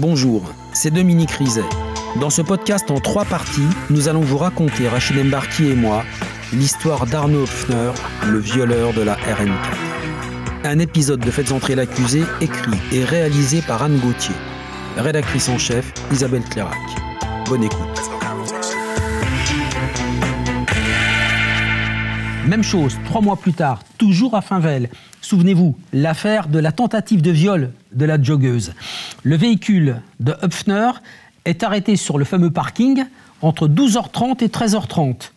Bonjour, c'est Dominique Rizet. Dans ce podcast en trois parties, nous allons vous raconter, Rachid Embarki et moi, l'histoire d'Arnaud Hopfner, le violeur de la RN4. Un épisode de Faites entrer l'accusé écrit et réalisé par Anne Gauthier. Rédactrice en chef, Isabelle Clairac. Bonne écoute. Même chose, trois mois plus tard, toujours à Finvel. Souvenez-vous, l'affaire de la tentative de viol de la joggeuse. Le véhicule de Hupfner est arrêté sur le fameux parking entre 12h30 et 13h30.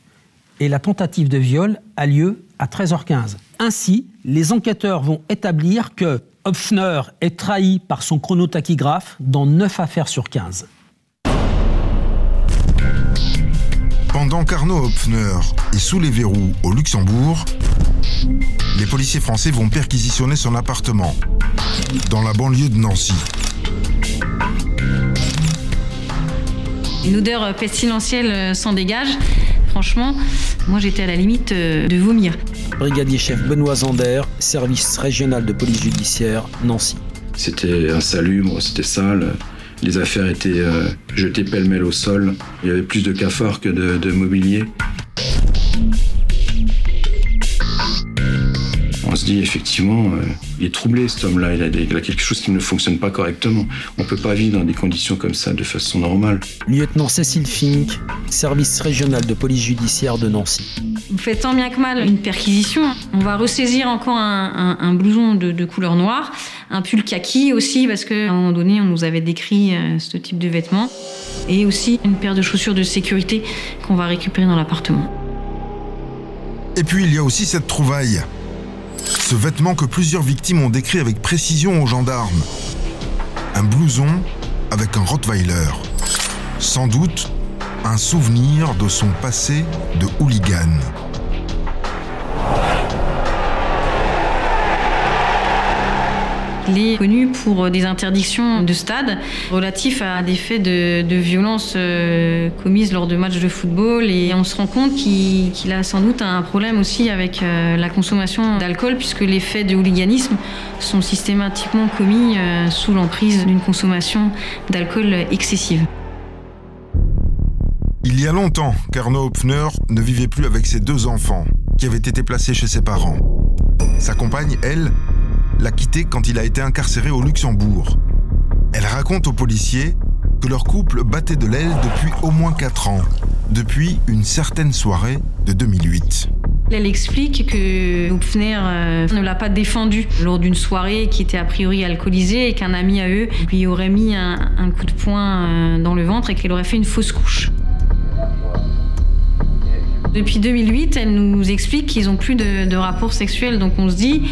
Et la tentative de viol a lieu à 13h15. Ainsi, les enquêteurs vont établir que Hopfner est trahi par son chronotachygraphe dans 9 affaires sur 15. Pendant qu'Arnaud Hopfner est sous les verrous au Luxembourg, les policiers français vont perquisitionner son appartement dans la banlieue de Nancy. Une odeur pestilentielle euh, s'en dégage. Franchement, moi j'étais à la limite euh, de vomir. Brigadier chef Benoît Zander, service régional de police judiciaire, Nancy. C'était insalubre, c'était sale. Les affaires étaient euh, jetées pêle-mêle au sol. Il y avait plus de cafards que de, de mobilier. Se dit effectivement, euh, il est troublé cet homme-là, il, a des- il a quelque chose qui ne fonctionne pas correctement. On ne peut pas vivre dans des conditions comme ça de façon normale. Lieutenant Cécile Fink, service régional de police judiciaire de Nancy. On fait tant bien que mal une perquisition. On va ressaisir encore un, un- un blouson de, de couleur noire, un pull kaki aussi, parce qu'à un moment donné, on nous avait décrit euh, ce type de vêtements. Et aussi une paire de chaussures de sécurité qu'on va récupérer dans l'appartement. Et puis il y a aussi cette trouvaille. Ce vêtement que plusieurs victimes ont décrit avec précision aux gendarmes. Un blouson avec un Rottweiler. Sans doute un souvenir de son passé de hooligan. Il est connu pour des interdictions de stade relatifs à des faits de, violence euh, commises lors de matchs de football. Et on se rend compte qu'il a sans doute un problème aussi avec euh, la consommation d'alcool, puisque les faits de hooliganisme sont systématiquement commis euh, sous l'emprise d'une consommation d'alcool excessive. Il y a longtemps qu'Arnaud Hopfner ne vivait plus avec ses deux enfants, qui avaient été placés chez ses parents. Sa compagne, elle, l'a quitté quand il a été incarcéré au Luxembourg. Elle raconte aux policiers que leur couple battait de l'aile depuis au moins 4 ans, depuis une certaine soirée de 2008. Elle explique que Hopfner euh, ne l'a pas défendu lors d'une soirée qui était a priori alcoolisée et qu'un ami à eux lui aurait mis un, coup de poing euh, dans le ventre et qu'elle aurait fait une fausse couche. Depuis 2008, elle nous explique qu'ils n'ont plus de, de rapports sexuels, donc on se dit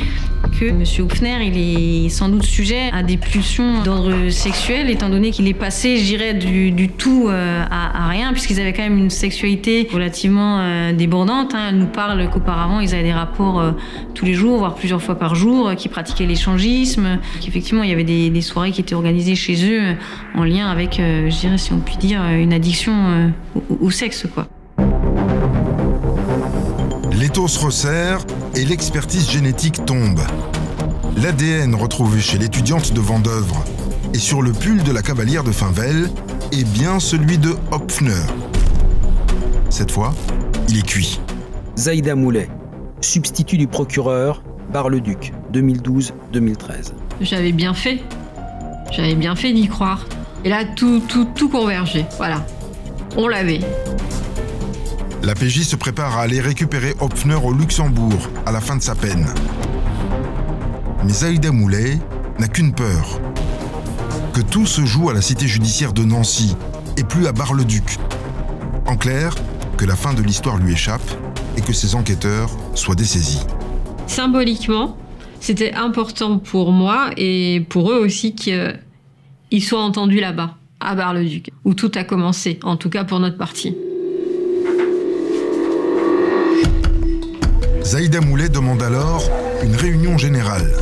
que M. Hopfner, il est sans doute sujet à des pulsions d'ordre sexuel, étant donné qu'il est passé, je dirais, du, tout euh, à, rien, puisqu'ils avaient quand même une sexualité relativement euh, débordante. hein. Elle nous parle qu'auparavant, ils avaient des rapports euh, tous les jours, voire plusieurs fois par jour, qu'ils pratiquaient l'échangisme, qu'effectivement, il y avait des, soirées qui étaient organisées chez eux en lien avec, je dirais, si on peut dire, une addiction au, au sexe, quoi. L'étau se resserre et l'expertise génétique tombe. L'ADN retrouvé chez l'étudiante de Vendœuvre et sur le pull de la cavalière de Finvel est bien celui de Hopfner. Cette fois, il est cuit. Zaïda Moulet, substitut du procureur, Bar-le-Duc, 2012-2013. J'avais bien fait. J'avais bien fait d'y croire. Et là, tout, tout, tout convergeait. Voilà. On l'avait. La PJ se prépare à aller récupérer Hopfner au Luxembourg à la fin de sa peine. Mais Zaïda Moulet n'a qu'une peur. Que tout se joue à la cité judiciaire de Nancy et plus à Bar-le-Duc. En clair, que la fin de l'histoire lui échappe et que ses enquêteurs soient dessaisis. Symboliquement, c'était important pour moi et pour eux aussi qu'ils soient entendus là-bas, à Bar-le-Duc, où tout a commencé, en tout cas pour notre partie. Zaïda Moulet demande alors une réunion générale.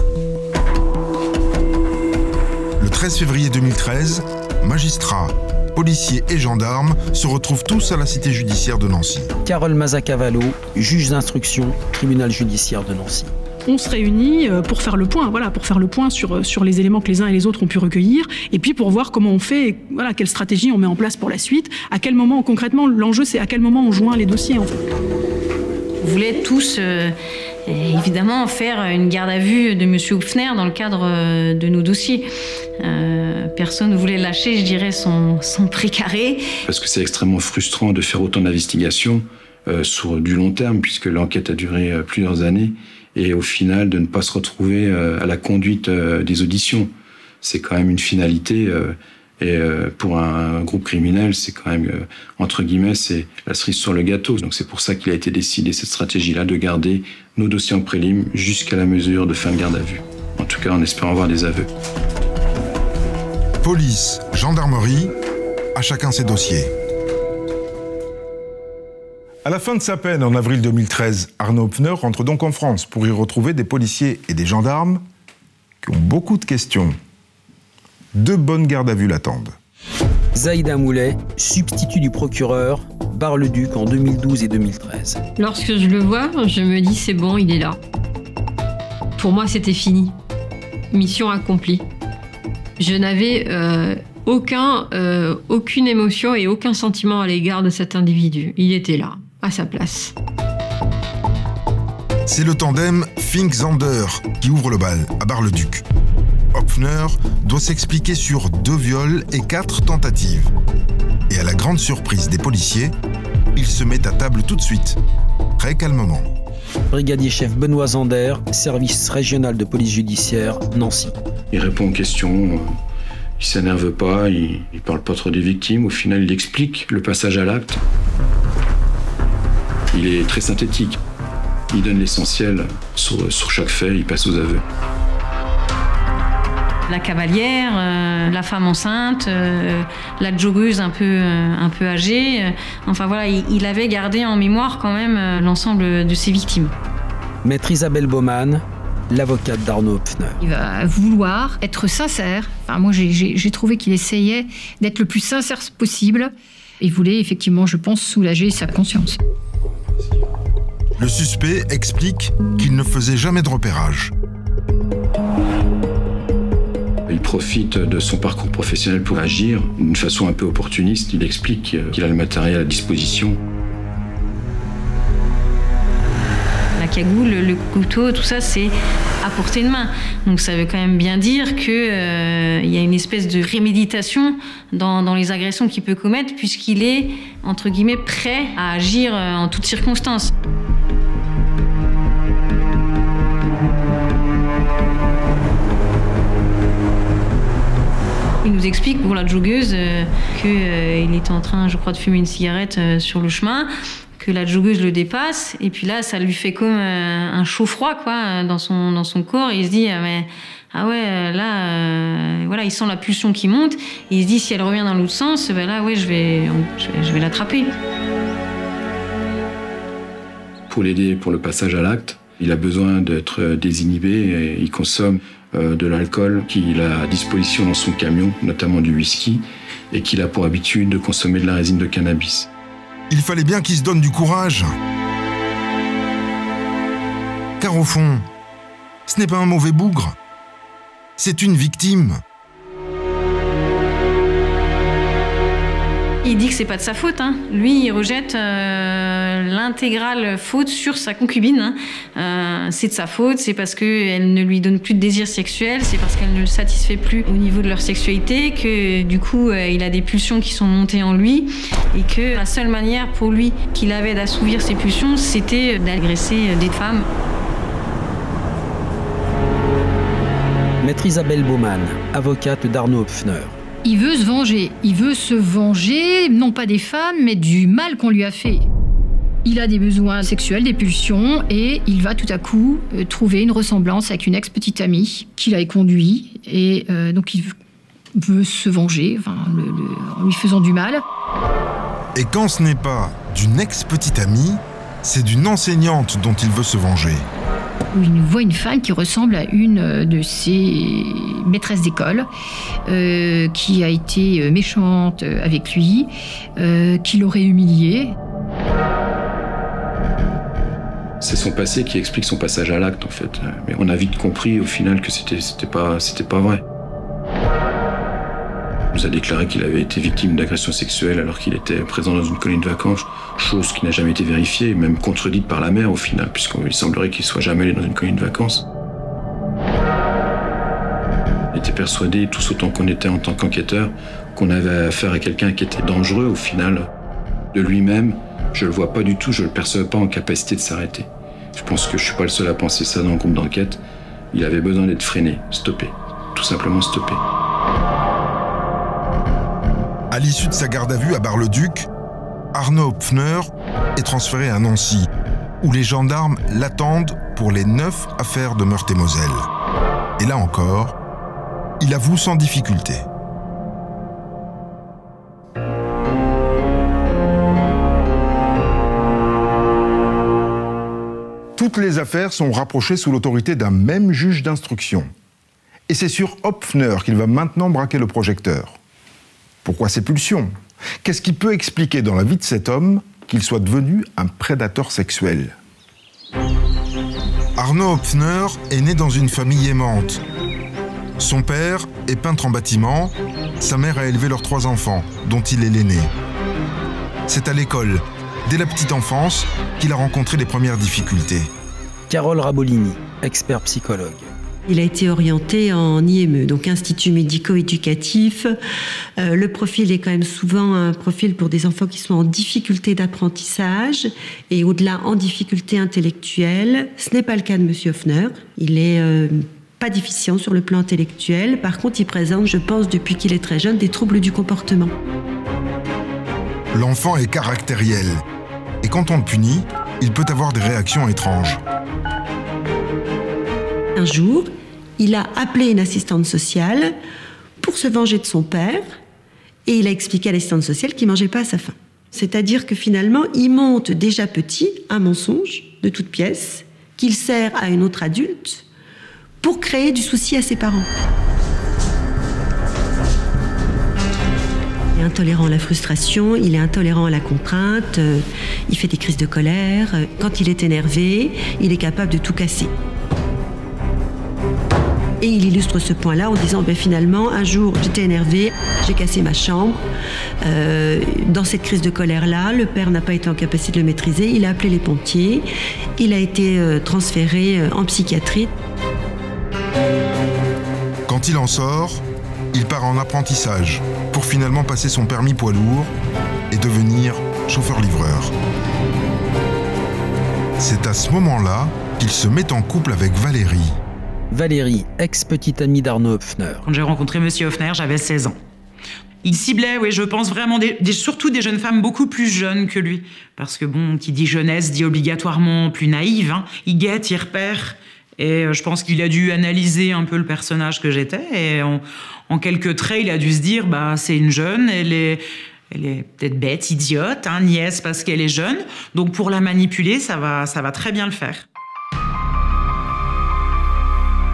Le 13 février 2013, magistrats, policiers et gendarmes se retrouvent tous à la cité judiciaire de Nancy. Carole Mazacavallo, juge d'instruction, tribunal judiciaire de Nancy. on se réunit euh, pour faire le point, voilà, pour faire le point sur, euh, sur les éléments que les uns et les autres ont pu recueillir, et puis pour voir comment on fait, voilà, quelle stratégie on met en place pour la suite, à quel moment, concrètement, l'enjeu c'est à quel moment on joint les dossiers en fait. Voulait tous euh, évidemment faire une garde à vue de M. Hupfner dans le cadre de nos dossiers. personne ne voulait lâcher, je dirais, son, son précaré. Parce que c'est extrêmement frustrant de faire autant d'investigations sur du long terme, puisque l'enquête a duré plusieurs années et au final de ne pas se retrouver euh, à la conduite euh, des auditions. C'est quand même une finalité euh, et pour un groupe criminel, c'est quand même entre guillemets c'est la cerise sur le gâteau. Donc c'est pour ça qu'il a été décidé cette stratégie-là de garder nos dossiers en prélim jusqu'à la mesure de fin de garde à vue. En tout cas, en espérant avoir des aveux. Police, gendarmerie, à chacun ses dossiers. À la fin de sa peine, en avril 2013, Arnaud Pfner rentre donc en France pour y retrouver des policiers et des gendarmes qui ont beaucoup de questions. Deux bonnes gardes à vue l'attendent. Zaïda Moulet, substitut du procureur, Bar-le-Duc en 2012 et 2013. Lorsque je le vois, je me dis c'est bon, il est là. Pour moi, c'était fini. Mission accomplie. Je n'avais euh, aucun, euh, aucune émotion et aucun sentiment à l'égard de cet individu. Il était là à sa place. C'est le tandem Fink-Zander qui ouvre le bal à Bar-le-Duc. Hopfner doit s'expliquer sur deux viols et quatre tentatives. Et à la grande surprise des policiers, il se met à table tout de suite, très calmement. Brigadier chef Benoît Zander, service régional de police judiciaire, Nancy. Il répond aux questions, il s'énerve pas, il, il parle pas trop des victimes. Au final, il explique le passage à l'acte. Il est très synthétique. Il donne l'essentiel sur, chaque fait, il passe aux aveux. La cavalière, euh, la femme enceinte, euh, la joggeuse un peu, euh, un peu âgée. enfin voilà, il, avait gardé en mémoire quand même l'ensemble de ses victimes. Maître Isabelle Baumann, l'avocate d'Arnaud Pfner. Il va vouloir être sincère. Enfin, moi, j'ai trouvé qu'il essayait d'être le plus sincère possible. Il voulait effectivement, je pense, soulager sa conscience. Le suspect explique qu'il ne faisait jamais de repérage. Profite de son parcours professionnel pour agir d'une façon un peu opportuniste. Il explique qu'il a le matériel à disposition. La cagoule, le couteau, tout ça, c'est à portée de main. Donc ça veut quand même bien dire qu'il euh, y a une espèce de réméditation dans, les agressions qu'il peut commettre, puisqu'il est, entre guillemets, prêt à agir euh, en toutes circonstances. Il nous explique pour la joggeuse euh, qu'il était en train, je crois, de fumer une cigarette sur le chemin que la joggeuse le dépasse et puis là ça lui fait comme euh, un chaud froid quoi dans son dans son corps. Il se dit ah, mais ah ouais là euh, voilà il sent la pulsion qui monte. Et il se dit si elle revient dans l'autre sens ben là ouais je vais je vais, l'attraper. Pour l'aider pour le passage à l'acte il a besoin d'être désinhibé et il consomme euh, de l'alcool qu'il a à disposition dans son camion notamment du whisky et qu'il a pour habitude de consommer de la résine de cannabis il fallait bien qu'il se donne du courage. Car au fond, ce n'est pas un mauvais bougre, c'est une victime. Il dit que c'est pas de sa faute. Hein. Lui, il rejette euh, l'intégrale faute sur sa concubine. Hein. Euh, c'est de sa faute, c'est parce qu'elle ne lui donne plus de désir sexuel, c'est parce qu'elle ne le satisfait plus au niveau de leur sexualité, que du coup, euh, il a des pulsions qui sont montées en lui, et que la seule manière pour lui qu'il avait d'assouvir ses pulsions, c'était d'agresser des femmes. Maître Isabelle Baumann, avocate d'Arnaud Pfner. Il veut se venger. Il veut se venger, non pas des femmes, mais du mal qu'on lui a fait. Il a des besoins sexuels, des pulsions, et il va tout à coup euh, trouver une ressemblance avec une ex-petite amie qu'il a conduit, et euh, donc il veut se venger en lui faisant du mal. Et quand ce n'est pas d'une ex-petite amie, c'est d'une enseignante dont il veut se venger où il voit une femme qui ressemble à une euh, de ses maîtresses d'école, euh, qui a été euh, méchante avec lui, qui l'aurait humilié. c'est son passé qui explique son passage à l'acte en fait. Mais on a vite compris au final que c'était pas pas vrai. Nous a déclaré qu'il avait été victime d'agression sexuelle alors qu'il était présent dans une colonie de vacances, chose qui n'a jamais été vérifiée, même contredite par la mère au final, puisqu'il semblerait qu'il soit jamais allé dans une colonie de vacances. On était persuadé, tous autant qu'on était en tant qu'enquêteur, qu'on avait affaire à quelqu'un qui était dangereux au final de lui-même. Je le vois pas du tout, je le perçois pas en capacité de s'arrêter. Je pense que je suis pas le seul à penser ça dans le groupe d'enquête. Il avait besoin d'être freiné, stoppé. Tout simplement stoppé. À l'issue de sa garde à vue à Bar-le-Duc, Arnaud Pfner est transféré à Nancy, où les gendarmes l'attendent pour les neuf affaires de Meurthe-et-Moselle. Et là encore, il avoue sans difficulté. Toutes les affaires sont rapprochées sous l'autorité d'un même juge d'instruction. Et c'est sur Hopfner qu'il va maintenant braquer le projecteur. Pourquoi ces pulsions Qu'est-ce qui peut expliquer dans la vie de cet homme qu'il soit devenu un prédateur sexuel? Arnaud Hopfner est né dans une famille aimante. Son père est peintre en bâtiment, sa mère a élevé leurs trois enfants, dont il est l'aîné. C'est à l'école, dès la petite enfance, qu'il a rencontré les premières difficultés. Carole Rabolini, expert psychologue. Il a été orienté en IME, donc Institut médico-éducatif. Euh, le profil est quand même souvent un profil pour des enfants qui sont en difficulté d'apprentissage et au-delà en difficulté intellectuelle. Ce n'est pas le cas de Monsieur Hoffner. Il est euh, pas déficient sur le plan intellectuel. Par contre, il présente, je pense, depuis qu'il est très jeune, des troubles du comportement. L'enfant est caractériel. Et quand on le punit, il peut avoir des réactions étranges. Un jour, il a appelé une assistante sociale pour se venger de son père et il a expliqué à l'assistante sociale qu'il mangeait pas à sa faim. C'est-à-dire que finalement, il monte déjà petit un mensonge de toute pièce qu'il sert à une autre adulte pour créer du souci à ses parents. Il est intolérant à la frustration, il est intolérant à la contrainte, euh, il fait des crises de colère. Quand il est énervé, il est capable de tout casser. Et il illustre ce point-là en disant ben, finalement, un jour, j'étais énervé, j'ai cassé ma chambre. Euh, dans cette crise de colère-là, le père n'a pas été en capacité de le maîtriser. Il a appelé les pompiers. Il a été euh, transféré euh, en psychiatrie. Quand il en sort, il part en apprentissage pour finalement passer son permis poids lourd et devenir chauffeur-livreur. C'est à ce moment-là qu'il se met en couple avec Valérie. Valérie, ex-petite amie d'Arnaud Hopfner. Quand j'ai rencontré Monsieur Hoffner, j'avais 16 ans. Il ciblait, oui, je pense vraiment, surtout des jeunes femmes beaucoup plus jeunes que lui. Parce que, bon, qui dit jeunesse dit obligatoirement plus naïve. hein. Il guette, il repère. Et euh, je pense qu'il a dû analyser un peu le personnage que j'étais. Et en, en quelques traits, il a dû se dire, bah, c'est une jeune, elle est, elle est peut-être bête, idiote, hein, nièce parce qu'elle est jeune. Donc pour la manipuler, ça va, ça va très bien le faire.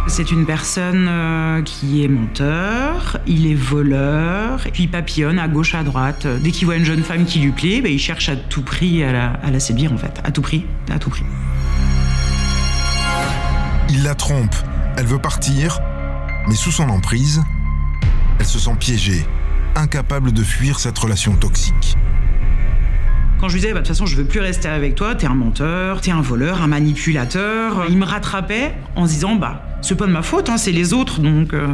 C'est une personne euh, qui est menteur, il est voleur, puis il papillonne à gauche, à droite. Dès qu'il voit une jeune femme qui lui plaît, ben, il cherche à tout prix à la, à la séduire en fait. À tout prix, à tout prix. Il la trompe, elle veut partir, mais sous son emprise, elle se sent piégée, incapable de fuir cette relation toxique. Quand je lui disais, bah, de toute façon, je veux plus rester avec toi, t'es un menteur, t'es un voleur, un manipulateur, il me rattrapait en se disant, bah, c'est pas de ma faute, hein, c'est les autres, donc. euh,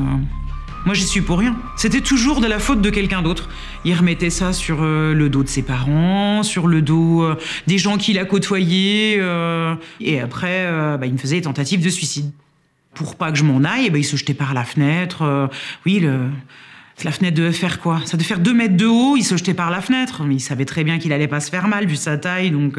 moi, j'y suis pour rien. C'était toujours de la faute de quelqu'un d'autre. Il remettait ça sur euh, le dos de ses parents, sur le dos euh, des gens qu'il a côtoyés. et après, bah, il me faisait des tentatives de suicide. Pour pas que je m'en aille, bah, il se jetait par la fenêtre. oui, le, la fenêtre devait faire quoi? Ça devait faire deux mètres de haut, il se jetait par la fenêtre. Il savait très bien qu'il allait pas se faire mal vu sa taille, donc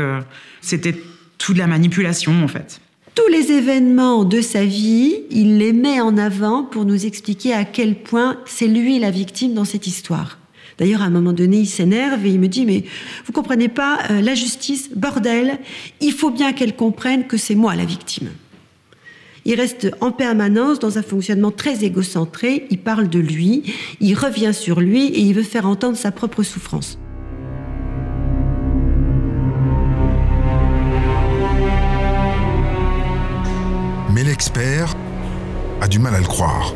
c'était tout de la manipulation en fait. Tous les événements de sa vie, il les met en avant pour nous expliquer à quel point c'est lui la victime dans cette histoire. D'ailleurs, à un moment donné, il s'énerve et il me dit, mais vous comprenez pas, euh, la justice, bordel, il faut bien qu'elle comprenne que c'est moi la victime. Il reste en permanence dans un fonctionnement très égocentré, il parle de lui, il revient sur lui et il veut faire entendre sa propre souffrance. L'expert a du mal à le croire.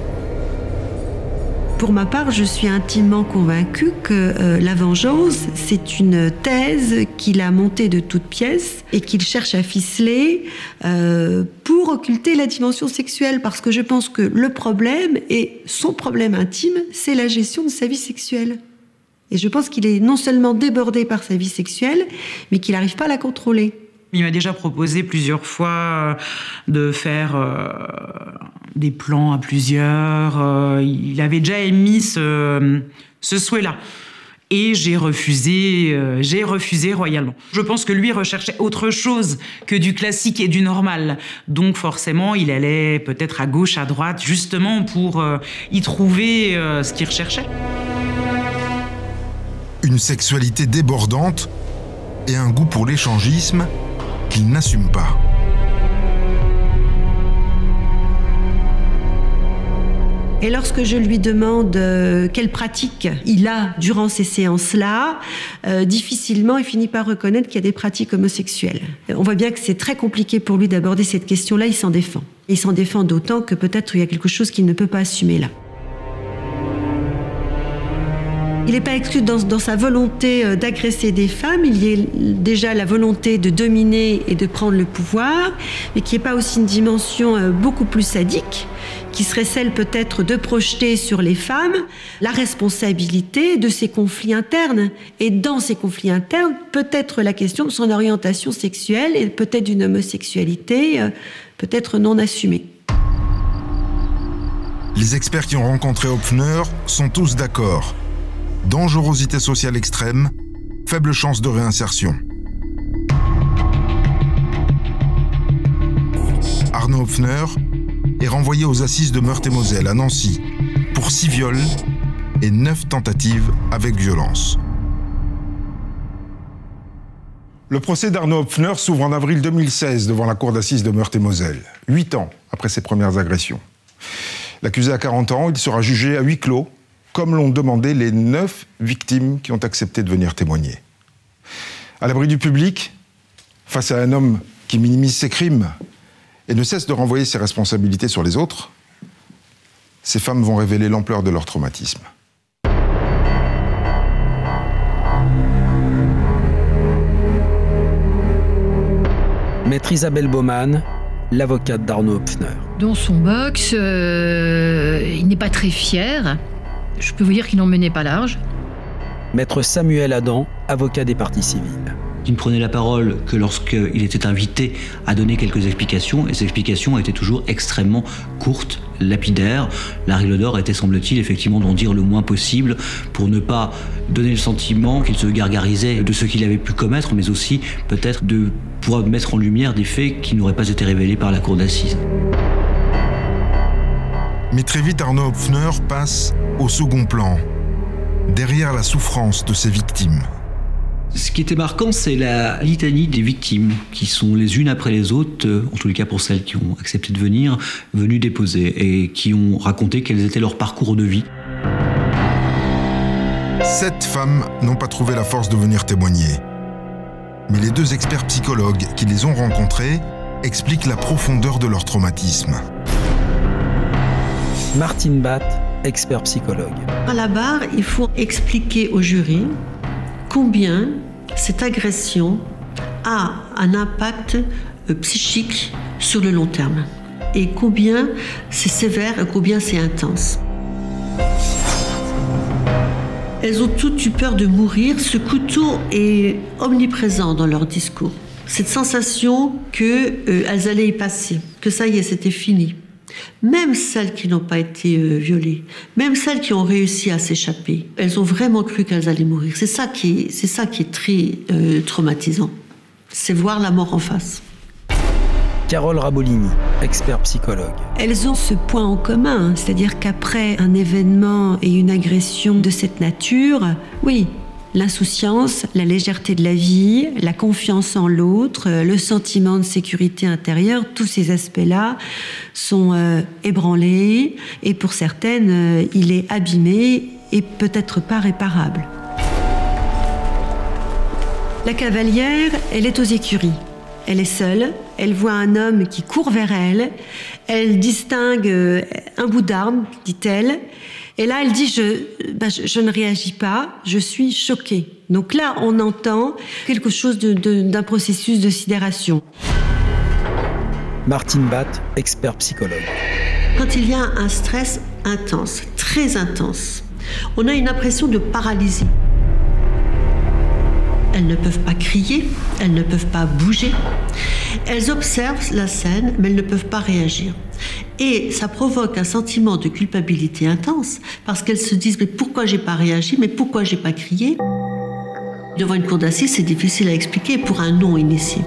Pour ma part, je suis intimement convaincue que euh, la vengeance, c'est une thèse qu'il a montée de toutes pièces et qu'il cherche à ficeler euh, pour occulter la dimension sexuelle. Parce que je pense que le problème, et son problème intime, c'est la gestion de sa vie sexuelle. Et je pense qu'il est non seulement débordé par sa vie sexuelle, mais qu'il n'arrive pas à la contrôler. Il m'a déjà proposé plusieurs fois euh, de faire euh, des plans à plusieurs. Euh, il avait déjà émis ce, souhait-là. Et j'ai refusé, j'ai refusé royalement. Je pense que lui recherchait autre chose que du classique et du normal. Donc forcément, il allait peut-être à gauche, à droite, justement pour y trouver ce qu'il recherchait. Une sexualité débordante et un goût pour l'échangisme qu'il n'assume pas. Et lorsque je lui demande euh, quelle pratique il a durant ces séances-là, euh, difficilement il finit par reconnaître qu'il y a des pratiques homosexuelles. On voit bien que c'est très compliqué pour lui d'aborder cette question-là, il s'en défend. Il s'en défend d'autant que peut-être il y a quelque chose qu'il ne peut pas assumer là. Il n'est pas exclu dans, sa volonté euh, d'agresser des femmes, il y a déjà la volonté de dominer et de prendre le pouvoir, mais qui n'est pas aussi une dimension euh, beaucoup plus sadique, qui serait celle peut-être de projeter sur les femmes la responsabilité de ces conflits internes. Et dans ces conflits internes, peut-être la question de son orientation sexuelle et peut-être d'une homosexualité euh, peut-être non assumée. Les experts qui ont rencontré Hopfner sont tous d'accord dangerosité sociale extrême, faible chance de réinsertion. Arnaud Hopfner est renvoyé aux assises de Meurthe-et-Moselle à Nancy pour six viols et neuf tentatives avec violence. Le procès d'Arnaud Hopfner s'ouvre en avril 2016 devant la cour d'assises de Meurthe-et-Moselle, huit ans après ses premières agressions. L'accusé a 40 ans, il sera jugé à huis clos comme l'ont demandé les neuf victimes qui ont accepté de venir témoigner. À l'abri du public, face à un homme qui minimise ses crimes et ne cesse de renvoyer ses responsabilités sur les autres, ces femmes vont révéler l'ampleur de leur traumatisme. Maître Isabelle Baumann, l'avocate d'Arnaud Hopfner. Dans son box, euh, il n'est pas très fier. Je peux vous dire qu'il n'en menait pas large. Maître Samuel Adam, avocat des partis civils. Il ne prenait la parole que lorsqu'il était invité à donner quelques explications, et ces explications étaient toujours extrêmement courtes, lapidaires. La règle d'or était, semble-t-il, effectivement d'en dire le moins possible pour ne pas donner le sentiment qu'il se gargarisait de ce qu'il avait pu commettre, mais aussi peut-être de pouvoir mettre en lumière des faits qui n'auraient pas été révélés par la cour d'assises. Mais très vite, Arnaud Hopfner passe au second plan, derrière la souffrance de ses victimes. Ce qui était marquant, c'est la litanie des victimes, qui sont les unes après les autres, euh, en tous les cas pour celles qui ont accepté de venir, venues déposer, et qui ont raconté quels étaient leurs parcours de vie. Sept femmes n'ont pas trouvé la force de venir témoigner. Mais les deux experts psychologues qui les ont rencontrées expliquent la profondeur de leur traumatisme. Martine Batt, expert psychologue. À la barre, il faut expliquer au jury combien cette agression a un impact euh, psychique sur le long terme et combien c'est sévère et combien c'est intense. Elles ont toutes eu peur de mourir. Ce couteau est omniprésent dans leur discours. Cette sensation qu'elles euh, allaient y passer, que ça y est, c'était fini même celles qui n'ont pas été euh, violées, même celles qui ont réussi à s'échapper, elles ont vraiment cru qu'elles allaient mourir. C'est ça qui est, c'est ça qui est très euh, traumatisant. C'est voir la mort en face. Carole Rabolini, expert psychologue. Elles ont ce point en commun, c'est-à-dire qu'après un événement et une agression de cette nature, oui, L'insouciance, la légèreté de la vie, la confiance en l'autre, euh, le sentiment de sécurité intérieure, tous ces aspects-là sont euh, ébranlés et pour certaines, euh, il est abîmé et peut-être pas réparable. La cavalière, elle est aux écuries. Elle est seule, elle voit un homme qui court vers elle. Elle distingue un bout d'arme, dit-elle. Et là, elle dit je, je, je, ne réagis pas, je suis choquée. Donc là, on entend quelque chose d'un processus de sidération. Martine Batt, expert psychologue. Quand il y a un stress intense, très intense, on a une impression de paralysie. Elles ne peuvent pas crier, elles ne peuvent pas bouger. Elles observent la scène, mais elles ne peuvent pas réagir. Et ça provoque un sentiment de culpabilité intense parce qu'elles se disent mais pourquoi j'ai pas réagi, mais pourquoi j'ai pas crié? Devant une cour d'assises, c'est difficile à expliquer pour un non initié.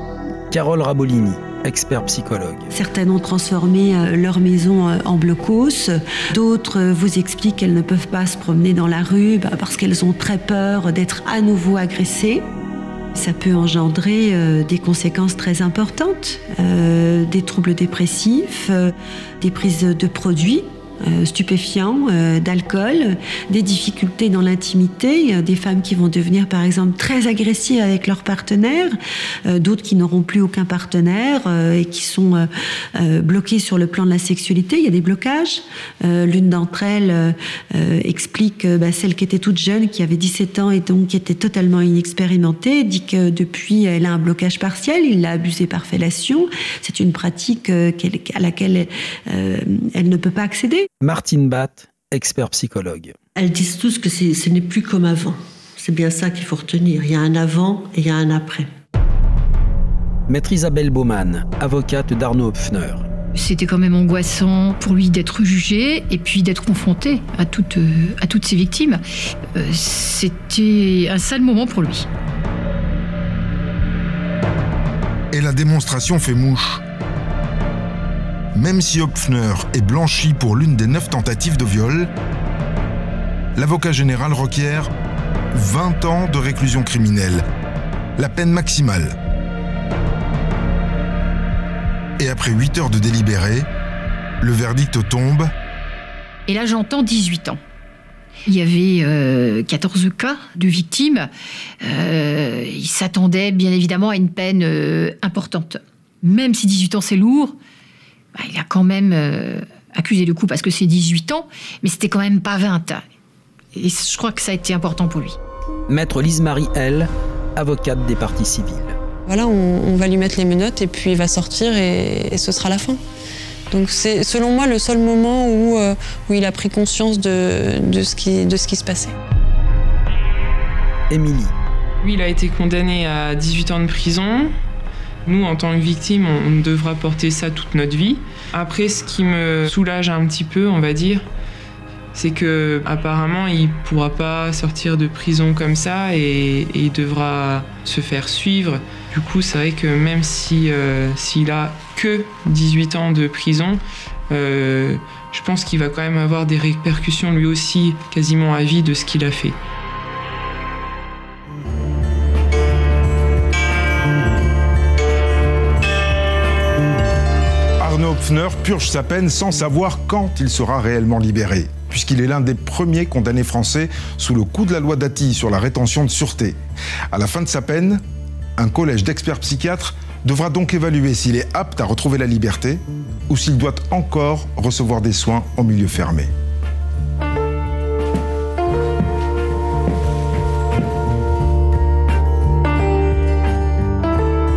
Carole Rabolini, expert psychologue. Certaines ont transformé euh, leur maison euh, en blocos, d'autres euh, vous expliquent qu'elles ne peuvent pas se promener dans la rue bah, parce qu'elles ont très peur d'être à nouveau agressées. Ça peut engendrer des conséquences très importantes, des troubles dépressifs, des prises de produits euh, stupéfiants, euh, d'alcool, des difficultés dans l'intimité, des femmes qui vont devenir par exemple très agressives avec leur partenaire, euh, d'autres qui n'auront plus aucun partenaire et qui sont bloquées sur le plan de la sexualité. Il y a des blocages. L'une d'entre elles explique, bah, celle qui était toute jeune, qui avait 17 ans et donc qui était totalement inexpérimentée, dit que depuis elle a un blocage partiel, il l'a abusée par fellation. C'est une pratique à laquelle elle ne peut pas accéder. Martine Batt, expert psychologue. Elles disent tous que ce n'est plus comme avant. C'est bien ça qu'il faut retenir. Il y a un avant et il y a un après. Maître Isabelle Baumann, avocate d'Arnaud Hopfner. C'était quand même angoissant pour lui d'être jugé et puis d'être confronté à toutes, à toutes ses victimes. Euh, c'était un sale moment pour lui. Et la démonstration fait mouche. Même si Hopfner est blanchi pour l'une des neuf tentatives de viol, l'avocat général requiert 20 ans de réclusion criminelle, la peine maximale. Et après 8 heures de délibéré, le verdict tombe. Et là, j'entends 18 ans. Il y avait 14 euh, cas de victimes. Euh, il s'attendait bien évidemment à une peine euh, importante. Même si 18 ans c'est lourd, bah, il a quand même euh, accusé le coup parce que c'est 18 ans, mais c'était quand même pas 20. Et je crois que ça a été important pour lui. Maître Lise-Marie L, avocate des parties civiles. Voilà, on, va lui mettre les menottes et puis il va sortir et, ce sera la fin. Donc c'est selon moi le seul moment où, euh, où il a pris conscience de, de, ce qui, de ce qui se passait. Émilie. Lui, il a été condamné à 18 ans de prison. Nous, en tant que victime, on devra porter ça toute notre vie. Après, ce qui me soulage un petit peu, on va dire, c'est que apparemment il pourra pas sortir de prison comme ça et, il devra se faire suivre. Du coup, c'est vrai que même si euh, s'il a que 18 ans de prison, euh, je pense qu'il va quand même avoir des répercussions lui aussi quasiment à vie de ce qu'il a fait. Hopfner purge sa peine sans savoir quand il sera réellement libéré, puisqu'il est l'un des premiers condamnés français sous le coup de la loi Dati sur la rétention de sûreté. À la fin de sa peine, un collège d'experts psychiatres devra donc évaluer s'il est apte à retrouver la liberté ou s'il doit encore recevoir des soins en milieu fermé.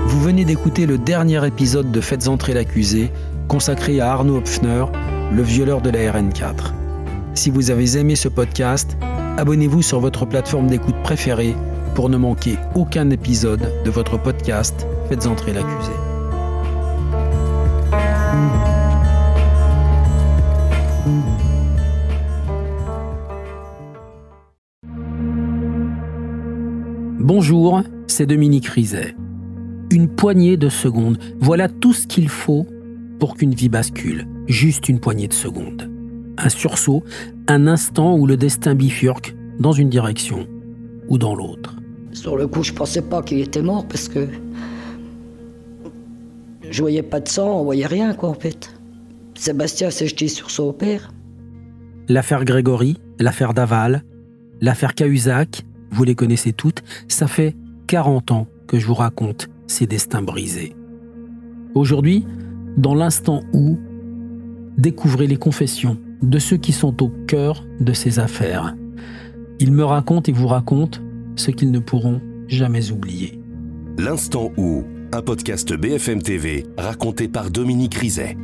Vous venez d'écouter le dernier épisode de Faites entrer l'accusé consacré à Arnaud Hopfner, le violeur de la RN4. Si vous avez aimé ce podcast, abonnez-vous sur votre plateforme d'écoute préférée pour ne manquer aucun épisode de votre podcast Faites entrer l'accusé. Bonjour, c'est Dominique Rizet. Une poignée de secondes, voilà tout ce qu'il faut pour qu'une vie bascule, juste une poignée de secondes. Un sursaut, un instant où le destin bifurque dans une direction ou dans l'autre. Sur le coup, je pensais pas qu'il était mort parce que je voyais pas de sang, on voyait rien quoi en fait. Sébastien s'est jeté sur son père. L'affaire Grégory, l'affaire Daval, l'affaire Cahuzac, vous les connaissez toutes, ça fait 40 ans que je vous raconte ces destins brisés. Aujourd'hui, dans l'instant où, découvrez les confessions de ceux qui sont au cœur de ces affaires. Ils me racontent et vous racontent ce qu'ils ne pourront jamais oublier. L'instant où, un podcast BFM TV raconté par Dominique Rizet.